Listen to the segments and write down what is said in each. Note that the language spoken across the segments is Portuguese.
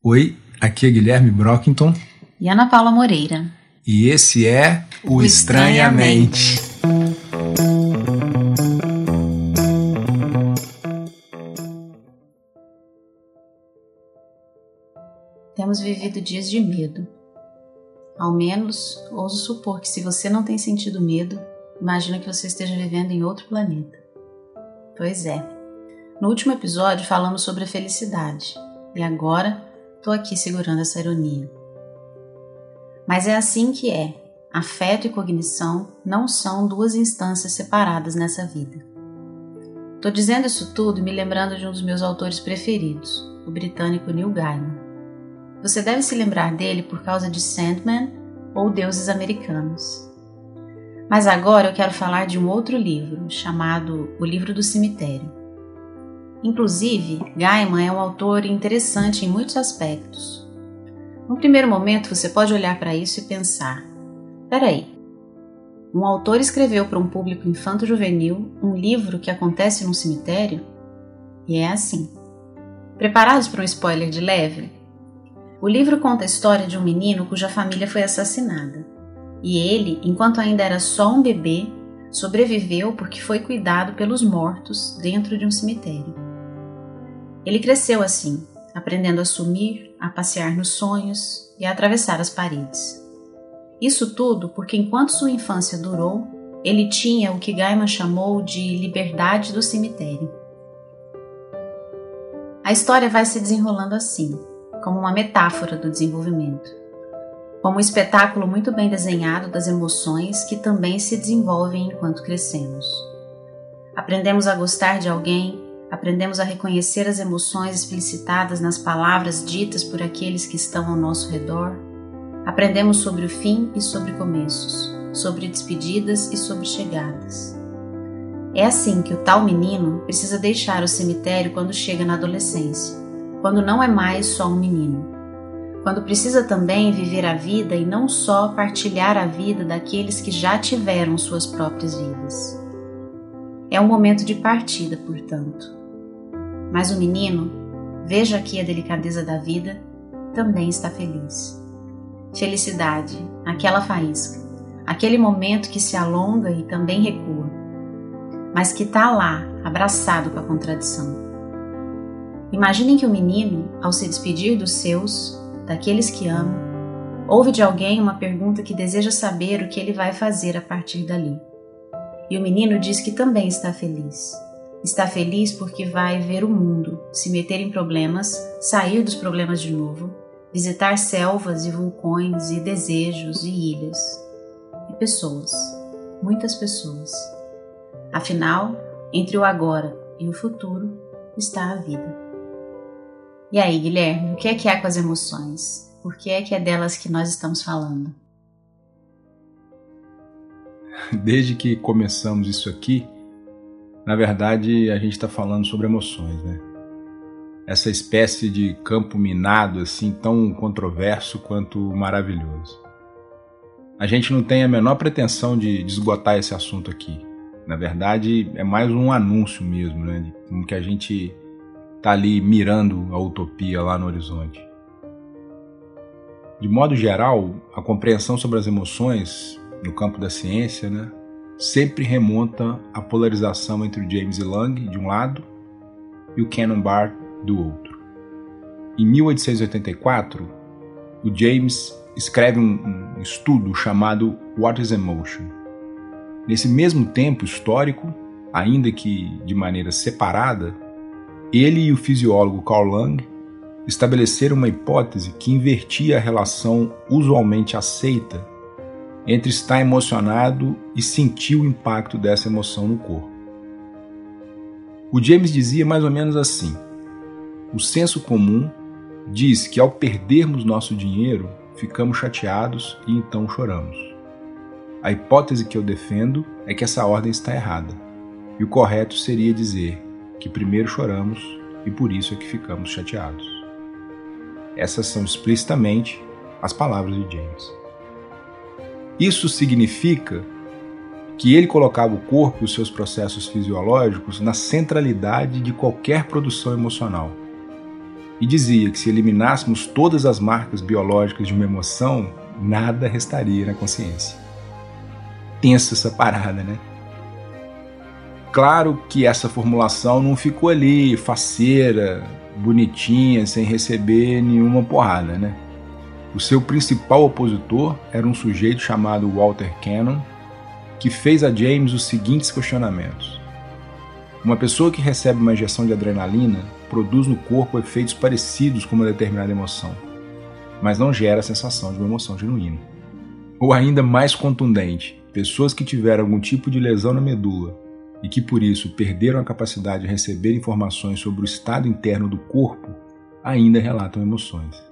Oi, aqui é Guilherme Brockington. E Ana Paula Moreira. E esse é o, o Estranhamente. Estranhamente. Temos vivido dias de medo. Ao menos, ouso supor que se você não tem sentido medo, imagina que você esteja vivendo em outro planeta. Pois é. No último episódio falamos sobre a felicidade, e agora estou aqui segurando essa ironia. Mas é assim que é. Afeto e cognição não são duas instâncias separadas nessa vida. Estou dizendo isso tudo me lembrando de um dos meus autores preferidos, o britânico Neil Gaiman. Você deve se lembrar dele por causa de Sandman ou Deuses Americanos. Mas agora eu quero falar de um outro livro, chamado O Livro do Cemitério. Inclusive, Gaiman é um autor interessante em muitos aspectos. No primeiro momento, você pode olhar para isso e pensar: peraí, um autor escreveu para um público infanto-juvenil um livro que acontece num cemitério? E é assim. Preparados para um spoiler de leve? O livro conta a história de um menino cuja família foi assassinada. E ele, enquanto ainda era só um bebê, sobreviveu porque foi cuidado pelos mortos dentro de um cemitério. Ele cresceu assim, aprendendo a sumir, a passear nos sonhos e a atravessar as paredes. Isso tudo porque, enquanto sua infância durou, ele tinha o que Gaiman chamou de liberdade do cemitério. A história vai se desenrolando assim, como uma metáfora do desenvolvimento, como um espetáculo muito bem desenhado das emoções que também se desenvolvem enquanto crescemos. Aprendemos a gostar de alguém, Aprendemos a reconhecer as emoções explicitadas nas palavras ditas por aqueles que estão ao nosso redor. Aprendemos sobre o fim e sobre começos, sobre despedidas e sobre chegadas. É assim que o tal menino precisa deixar o cemitério quando chega na adolescência, quando não é mais só um menino. Quando precisa também viver a vida e não só partilhar a vida daqueles que já tiveram suas próprias vidas. É um momento de partida, portanto. Mas o menino, veja aqui a delicadeza da vida, também está feliz. Felicidade, aquela faísca, aquele momento que se alonga e também recua, mas que está lá, abraçado com a contradição. Imaginem que o menino, ao se despedir dos seus, daqueles que ama, ouve de alguém uma pergunta que deseja saber o que ele vai fazer a partir dali. E o menino diz que também está feliz, Está feliz porque vai ver o mundo, se meter em problemas, sair dos problemas de novo, visitar selvas e vulcões e desejos e ilhas. E pessoas, muitas pessoas. Afinal, entre o agora e o futuro está a vida. E aí, Guilherme, o que é que há com as emoções? Por que é que é delas que nós estamos falando? Desde que começamos isso aqui, na verdade, a gente está falando sobre emoções, né? Essa espécie de campo minado, assim, tão controverso quanto maravilhoso. A gente não tem a menor pretensão de, esgotar esse assunto aqui. Na verdade, é mais um anúncio mesmo, né? De como que a gente tá ali mirando a utopia lá no horizonte. De modo geral, a compreensão sobre as emoções no campo da ciência, né, sempre remonta à polarização entre o James Lang, de um lado, e o Canon Barr, do outro. Em 1884, o James escreve um, um estudo chamado What is Emotion. Nesse mesmo tempo histórico, ainda que de maneira separada, ele e o fisiólogo Carl Lang estabeleceram uma hipótese que invertia a relação usualmente aceita entre estar emocionado e sentir o impacto dessa emoção no corpo. O James dizia mais ou menos assim: o senso comum diz que ao perdermos nosso dinheiro, ficamos chateados e então choramos. A hipótese que eu defendo é que essa ordem está errada, e o correto seria dizer que primeiro choramos e por isso é que ficamos chateados. Essas são explicitamente as palavras de James. Isso significa que ele colocava o corpo e os seus processos fisiológicos na centralidade de qualquer produção emocional. e dizia que se eliminássemos todas as marcas biológicas de uma emoção, nada restaria na consciência. Tensa essa parada, né? Claro que essa formulação não ficou ali faceira, bonitinha, sem receber nenhuma porrada, né? O seu principal opositor era um sujeito chamado Walter Cannon, que fez a James os seguintes questionamentos. Uma pessoa que recebe uma injeção de adrenalina produz no corpo efeitos parecidos com uma determinada emoção, mas não gera a sensação de uma emoção genuína. Ou ainda mais contundente, pessoas que tiveram algum tipo de lesão na medula e que por isso perderam a capacidade de receber informações sobre o estado interno do corpo ainda relatam emoções.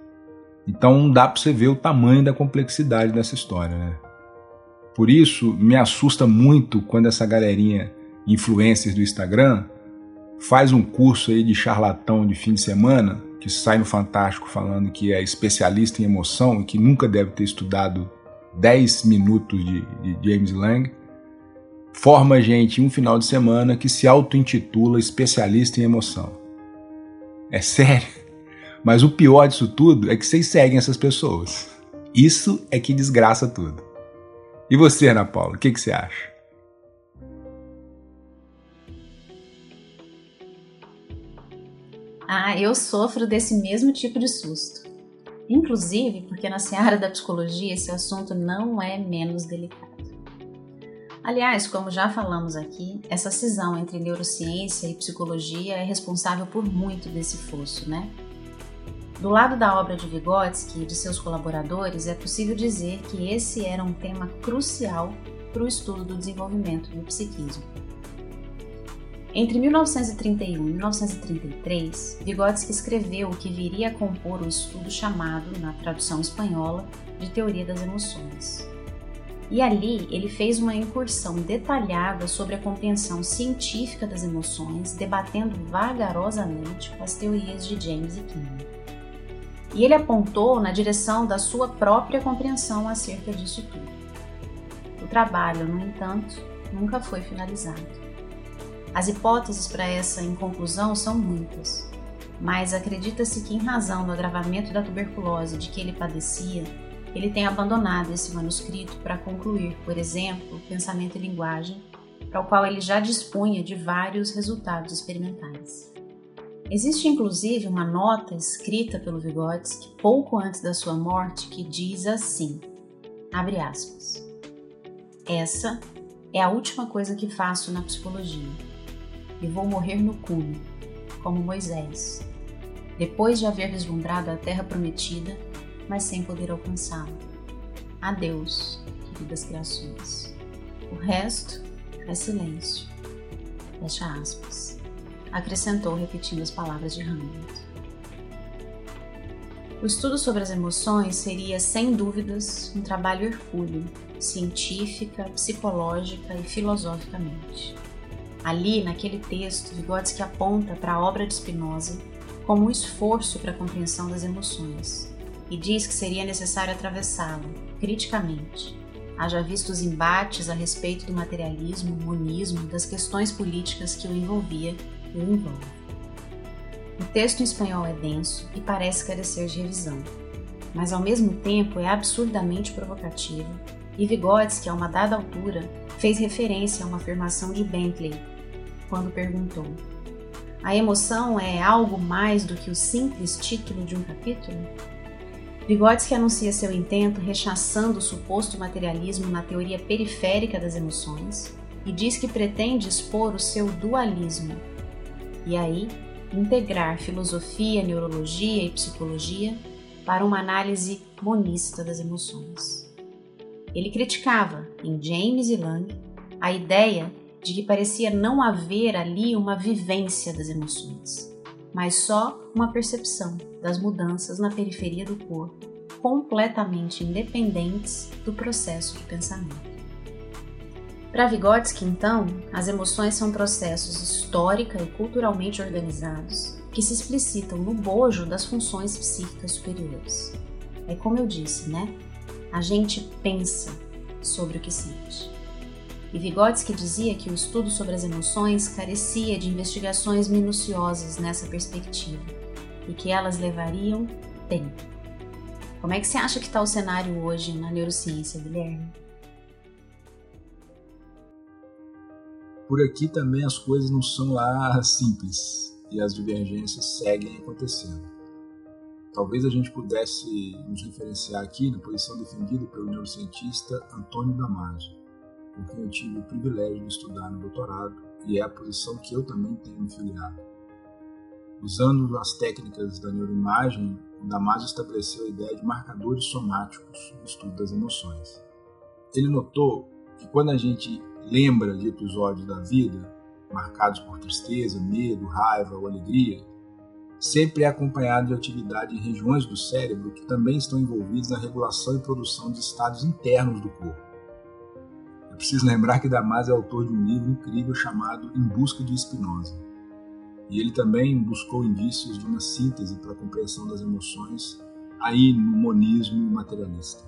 Então dá para você ver o tamanho da complexidade dessa história, né? Por isso me assusta muito quando essa galerinha influencers do Instagram faz um curso aí de charlatão de fim de semana, que sai no Fantástico falando que é especialista em emoção e que nunca deve ter estudado 10 minutos de, de James Lang, forma gente em um final de semana que se auto-intitula especialista em emoção. É sério. Mas o pior disso tudo é que vocês seguem essas pessoas. Isso é que desgraça tudo. E você, Ana Paula, o que, que você acha? Ah, eu sofro desse mesmo tipo de susto. Inclusive porque na seara da psicologia esse assunto não é menos delicado. Aliás, como já falamos aqui, essa cisão entre neurociência e psicologia é responsável por muito desse fosso, né? Do lado da obra de Vygotsky e de seus colaboradores, é possível dizer que esse era um tema crucial para o estudo do desenvolvimento do psiquismo. Entre 1931 e 1933, Vygotsky escreveu o que viria a compor o estudo chamado, na tradução espanhola, de Teoria das Emoções. E ali ele fez uma incursão detalhada sobre a compreensão científica das emoções, debatendo vagarosamente as teorias de James e Kim. E ele apontou na direção da sua própria compreensão acerca disso tudo. O trabalho, no entanto, nunca foi finalizado. As hipóteses para essa inconclusão são muitas, mas acredita-se que, em razão do agravamento da tuberculose de que ele padecia, ele tem abandonado esse manuscrito para concluir, por exemplo, pensamento e linguagem, para o qual ele já dispunha de vários resultados experimentais. Existe inclusive uma nota escrita pelo Vygotsky pouco antes da sua morte que diz assim: abre aspas. Essa é a última coisa que faço na psicologia e vou morrer no cume, como Moisés, depois de haver vislumbrado a terra prometida, mas sem poder alcançá-la. Adeus, queridas criações. O resto é silêncio. Fecha aspas. Acrescentou repetindo as palavras de Hamlet. O estudo sobre as emoções seria, sem dúvidas, um trabalho hercúleo, científica, psicológica e filosoficamente. Ali, naquele texto, Vygotsky aponta para a obra de Spinoza como um esforço para a compreensão das emoções e diz que seria necessário atravessá-la, criticamente, haja visto os embates a respeito do materialismo, monismo, das questões políticas que o envolvia e o envolve. O texto em espanhol é denso e parece carecer de revisão, mas ao mesmo tempo é absurdamente provocativo, e Vygotsky, a uma dada altura, fez referência a uma afirmação de Bentley quando perguntou: A emoção é algo mais do que o simples título de um capítulo? Vygotsky anuncia seu intento rechaçando o suposto materialismo na teoria periférica das emoções e diz que pretende expor o seu dualismo. E aí, integrar filosofia, neurologia e psicologia para uma análise monista das emoções. Ele criticava, em James e Lang, a ideia de que parecia não haver ali uma vivência das emoções, mas só uma percepção das mudanças na periferia do corpo, completamente independentes do processo de pensamento. Para Vygotsky, então, as emoções são processos histórica e culturalmente organizados que se explicitam no bojo das funções psíquicas superiores. É como eu disse, né? A gente pensa sobre o que sente. E Vygotsky dizia que o estudo sobre as emoções carecia de investigações minuciosas nessa perspectiva, e que elas levariam tempo. Como é que você acha que está o cenário hoje na neurociência, Guilherme? Por aqui também as coisas não são lá simples e as divergências seguem acontecendo. Talvez a gente pudesse nos referenciar aqui na posição defendida pelo neurocientista Antônio Damasio, com quem eu tive o privilégio de estudar no doutorado e é a posição que eu também tenho me filiado. Usando as técnicas da neuroimagem, o Damasio estabeleceu a ideia de marcadores somáticos no estudo das emoções. Ele notou que quando a gente lembra de episódios da vida, marcados por tristeza, medo, raiva ou alegria, sempre é acompanhado de atividade em regiões do cérebro que também estão envolvidas na regulação e produção de estados internos do corpo. É preciso lembrar que Damasio é autor de um livro incrível chamado Em Busca de Spinoza. E ele também buscou indícios de uma síntese para a compreensão das emoções aí no monismo materialista.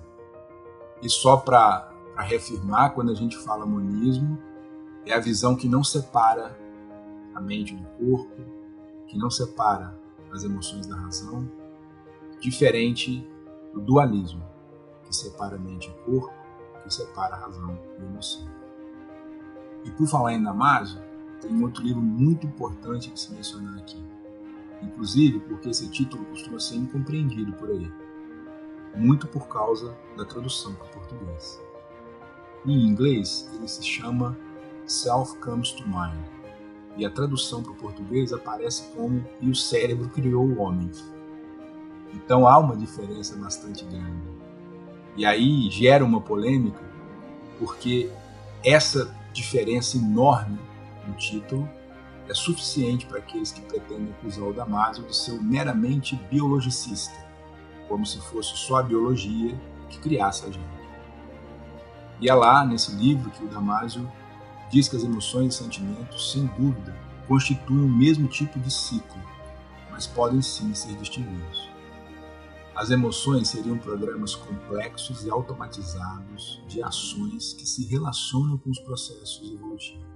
E só para reafirmar, quando a gente fala monismo, é a visão que não separa a mente do corpo, que não separa as emoções da razão, diferente do dualismo, que separa a mente e corpo, que separa a razão e a emoção. E por falar em Damasio, tem um outro livro muito importante de se mencionar aqui. Inclusive porque esse título costuma ser incompreendido por aí. Muito por causa da tradução para português. Em inglês, ele se chama Self Comes to Mind, e a tradução para o português aparece como E o cérebro criou o homem. Então há uma diferença bastante grande. E aí gera uma polêmica, porque essa diferença enorme no título é suficiente para aqueles que pretendem acusar o Damásio de ser meramente biologicista, como se fosse só a biologia que criasse a gente. E é lá, nesse livro, que o Damásio diz que as emoções e sentimentos, sem dúvida, constituem o mesmo tipo de ciclo, mas podem sim ser distinguidos. As emoções seriam programas complexos e automatizados de ações que se relacionam com os processos evolutivos.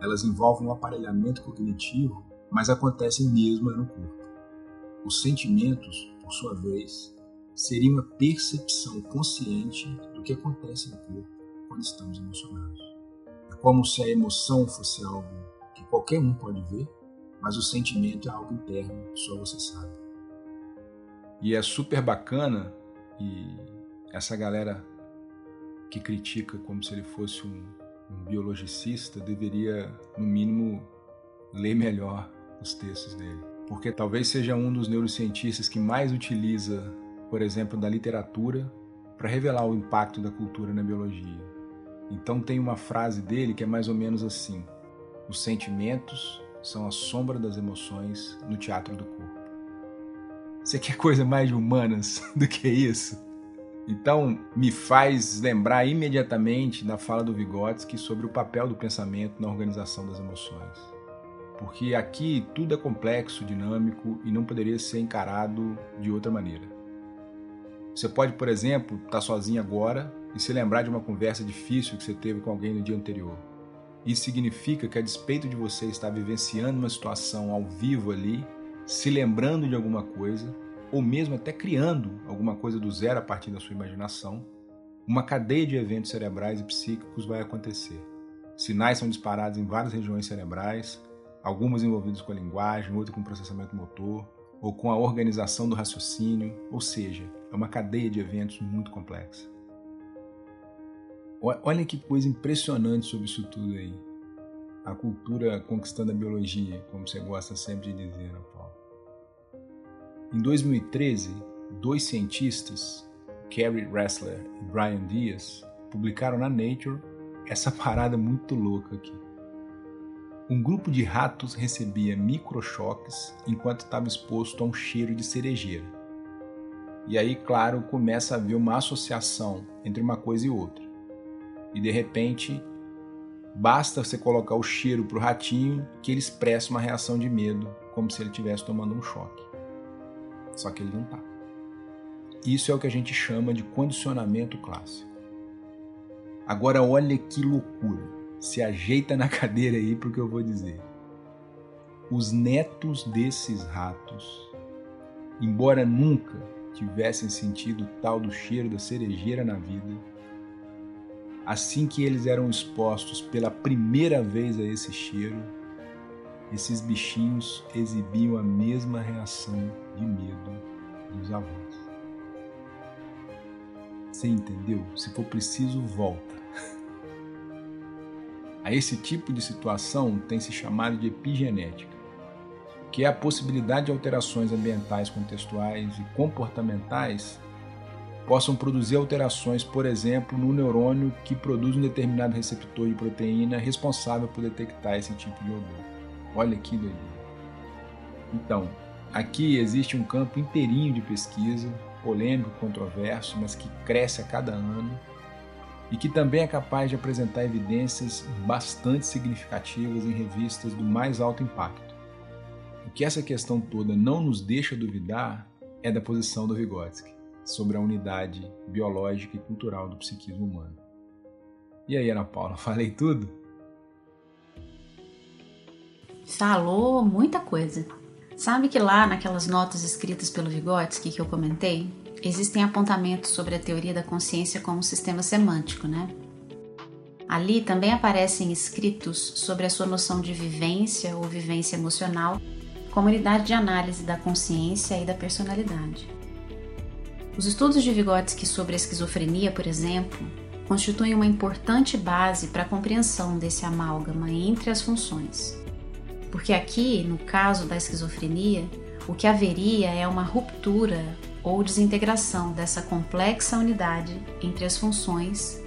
Elas envolvem um aparelhamento cognitivo, mas acontecem mesmo no corpo. Os sentimentos, por sua vez, seriam a percepção consciente do que acontece no corpo quando estamos emocionados. É como se a emoção fosse algo que qualquer um pode ver, mas o sentimento é algo interno só você sabe. E é super bacana e essa galera que critica como se ele fosse um um biologicista deveria, no mínimo, ler melhor os textos dele. Porque talvez seja um dos neurocientistas que mais utiliza, por exemplo, da literatura para revelar o impacto da cultura na biologia. Então tem uma frase dele que é mais ou menos assim: Os sentimentos são a sombra das emoções no teatro do corpo. Você quer coisa mais humanas do que isso? Então, me faz lembrar imediatamente da fala do Vygotsky sobre o papel do pensamento na organização das emoções. Porque aqui tudo é complexo, dinâmico e não poderia ser encarado de outra maneira. Você pode, por exemplo, estar sozinho agora e se lembrar de uma conversa difícil que você teve com alguém no dia anterior. Isso significa que, a despeito de você estar vivenciando uma situação ao vivo ali, se lembrando de alguma coisa, ou mesmo até criando alguma coisa do zero a partir da sua imaginação, uma cadeia de eventos cerebrais e psíquicos vai acontecer. Sinais são disparados em várias regiões cerebrais, algumas envolvidas com a linguagem, outras com processamento motor, ou com a organização do raciocínio, ou seja, é uma cadeia de eventos muito complexa. Olha que coisa impressionante sobre isso tudo aí. A cultura conquistando a biologia, como você gosta sempre de dizer, né, Paulo? Em 2013, dois cientistas, Kerry Ressler e Brian Diaz, publicaram na Nature essa parada muito louca aqui. Um grupo de ratos recebia microchoques enquanto estava exposto a um cheiro de cerejeira. E aí, claro, começa a haver uma associação entre uma coisa e outra. E de repente, basta você colocar o cheiro para o ratinho que ele expressa uma reação de medo, como se ele estivesse tomando um choque. Só que ele não está. Isso é o que a gente chama de condicionamento clássico. Agora olha que loucura. Se ajeita na cadeira aí para o que eu vou dizer. Os netos desses ratos embora nunca tivessem sentido tal do cheiro da cerejeira na vida, assim que eles eram expostos pela primeira vez a esse cheiro, esses bichinhos exibiam a mesma reação de medo dos avós. Você entendeu? Se for preciso, volta. A esse tipo de situação tem se chamado de epigenética, que é a possibilidade de alterações ambientais contextuais e comportamentais possam produzir alterações, por exemplo, no neurônio que produz um determinado receptor de proteína responsável por detectar esse tipo de odor. Olha que doideira. Então, aqui existe um campo inteirinho de pesquisa, polêmico, controverso, mas que cresce a cada ano e que também é capaz de apresentar evidências bastante significativas em revistas do mais alto impacto. O que essa questão toda não nos deixa duvidar é da posição do Vygotsky sobre a unidade biológica e cultural do psiquismo humano. E aí, Ana Paula, falei tudo? Falou muita coisa. Sabe que lá naquelas notas escritas pelo Vygotsky que eu comentei, existem apontamentos sobre a teoria da consciência como um sistema semântico, né? Ali também aparecem escritos sobre a sua noção de vivência ou vivência emocional como unidade de análise da consciência e da personalidade. Os estudos de Vygotsky sobre a esquizofrenia, por exemplo, constituem uma importante base para a compreensão desse amálgama entre as funções. Porque aqui, no caso da esquizofrenia, o que haveria é uma ruptura ou desintegração dessa complexa unidade entre as funções,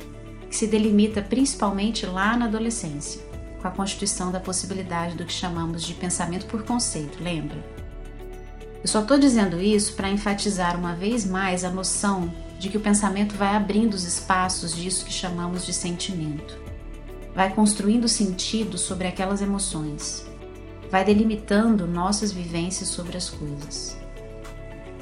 que se delimita principalmente lá na adolescência, com a constituição da possibilidade do que chamamos de pensamento por conceito, lembra? Eu só estou dizendo isso para enfatizar uma vez mais a noção de que o pensamento vai abrindo os espaços disso que chamamos de sentimento. Vai construindo sentido sobre aquelas emoções. Vai delimitando nossas vivências sobre as coisas.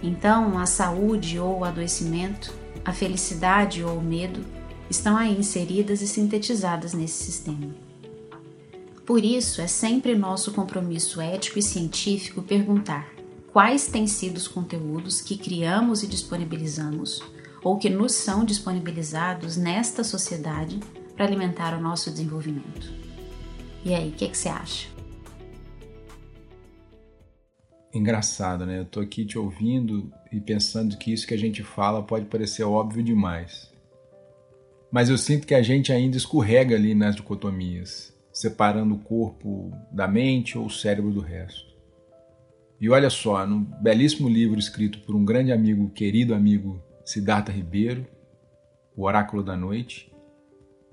Então, a saúde ou o adoecimento, a felicidade ou o medo estão aí inseridas e sintetizadas nesse sistema. Por isso, é sempre nosso compromisso ético e científico perguntar: quais têm sido os conteúdos que criamos e disponibilizamos ou que nos são disponibilizados nesta sociedade para alimentar o nosso desenvolvimento. E aí, o que, você acha? Engraçado, né? Eu tô aqui te ouvindo e pensando que isso que a gente fala pode parecer óbvio demais. Mas eu sinto que a gente ainda escorrega ali nas dicotomias, separando o corpo da mente ou o cérebro do resto. E olha só, num belíssimo livro escrito por um grande amigo, querido amigo Siddhartha Ribeiro, O Oráculo da Noite,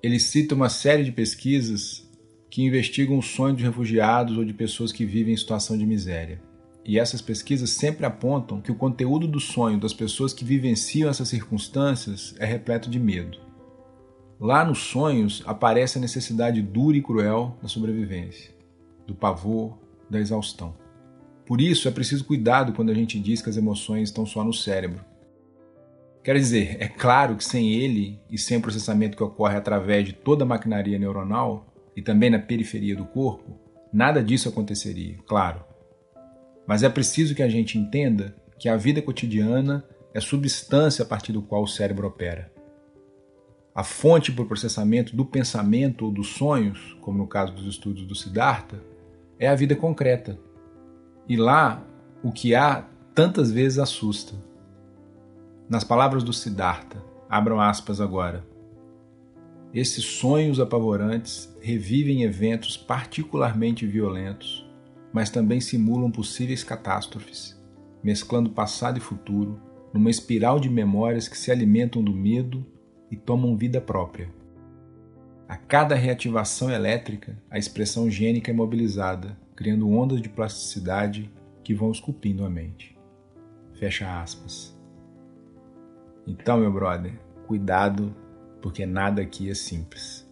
ele cita uma série de pesquisas que investigam o sonho de refugiados ou de pessoas que vivem em situação de miséria. E essas pesquisas sempre apontam que o conteúdo do sonho das pessoas que vivenciam essas circunstâncias é repleto de medo. Lá nos sonhos aparece a necessidade dura e cruel da sobrevivência, do pavor, da exaustão. Por isso é preciso cuidado quando a gente diz que as emoções estão só no cérebro. Quer dizer, é claro que sem ele e sem o processamento que ocorre através de toda a maquinaria neuronal e também na periferia do corpo, nada disso aconteceria, claro. Mas é preciso que a gente entenda que a vida cotidiana é substância a partir do qual o cérebro opera. A fonte para o processamento do pensamento ou dos sonhos, como no caso dos estudos do Siddhartha, é a vida concreta, e lá, o que há tantas vezes assusta. Nas palavras do Siddhartha, abram aspas agora. Esses sonhos apavorantes revivem eventos particularmente violentos, mas também simulam possíveis catástrofes, mesclando passado e futuro numa espiral de memórias que se alimentam do medo e tomam vida própria. A cada reativação elétrica, a expressão gênica é mobilizada, criando ondas de plasticidade que vão esculpindo a mente. Fecha aspas. Então, meu brother, cuidado, porque nada aqui é simples.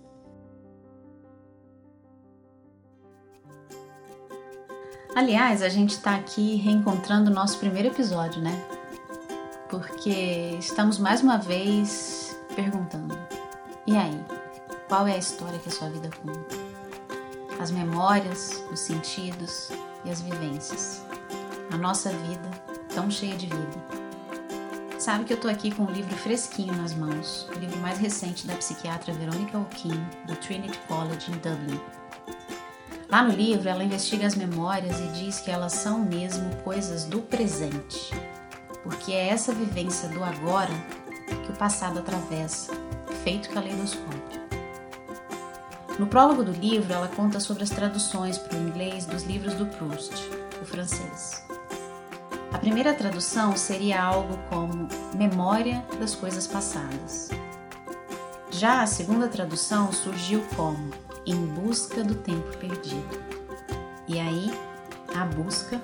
Aliás, a gente está aqui reencontrando o nosso primeiro episódio, né? Porque estamos mais uma vez perguntando: e aí? Qual é a história que a sua vida conta? as memórias, os sentidos e as vivências. A nossa vida tão cheia de vida. Sabe que eu tô aqui com um livro fresquinho nas mãos, o livro mais recente da psiquiatra Veronica O'Keefe, do Trinity College em Dublin. Lá no livro, ela investiga as memórias e diz que elas são mesmo coisas do presente, porque é essa vivência do agora passado atravessa, feito caleidoscópio. No prólogo do livro, ela conta sobre as traduções para o inglês dos livros do Proust, o francês. A primeira tradução seria algo como memória das coisas passadas. Já a segunda tradução surgiu como em busca do tempo perdido. E aí, a busca,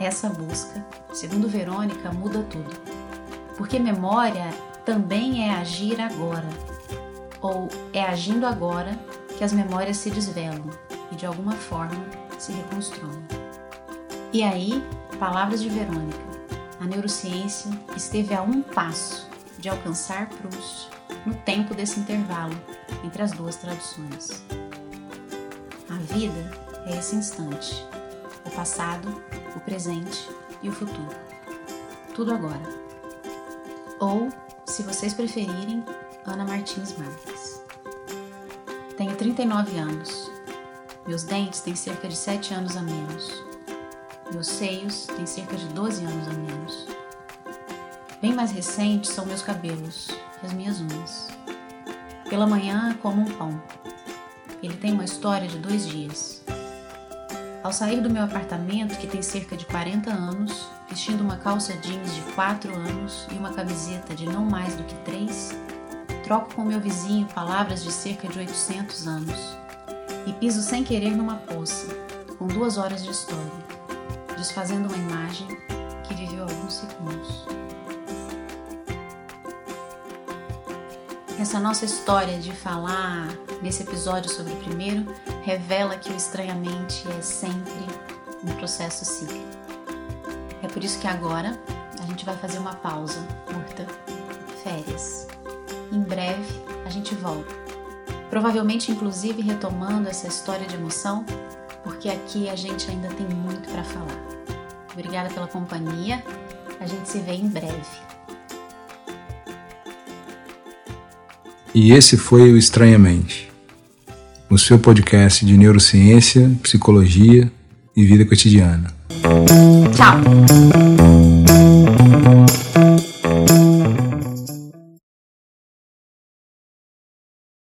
essa busca, segundo Verônica, muda tudo. Porque memória também é agir agora, ou é agindo agora que as memórias se desvelam e de alguma forma se reconstroem. E aí, palavras de Verônica, a neurociência esteve a um passo de alcançar Proust no tempo desse intervalo entre as duas traduções. A vida é esse instante, o passado, o presente e o futuro. Tudo agora. Ou, se vocês preferirem, Ana Martins Marques. Tenho 39 anos. Meus dentes têm cerca de 7 anos a menos. Meus seios têm cerca de 12 anos a menos. Bem mais recentes são meus cabelos e as minhas unhas. Pela manhã, como um pão. Ele tem uma história de dois dias. Ao sair do meu apartamento, que tem cerca de 40 anos, vestindo uma calça jeans de 4 anos e uma camiseta de não mais do que 3, troco com meu vizinho palavras de cerca de 800 anos e piso sem querer numa poça, com duas horas de história desfazendo uma imagem que viveu alguns segundos. Essa nossa história de falar nesse episódio sobre o primeiro revela que o estranhamente é sempre um processo cíclico. É por isso que agora a gente vai fazer uma pausa curta, férias. Em breve a gente volta. Provavelmente, inclusive, retomando essa história de emoção porque aqui a gente ainda tem muito para falar. Obrigada pela companhia. A gente se vê em breve. E esse foi o Estranhamente, o seu podcast de neurociência, psicologia e vida cotidiana. Tchau!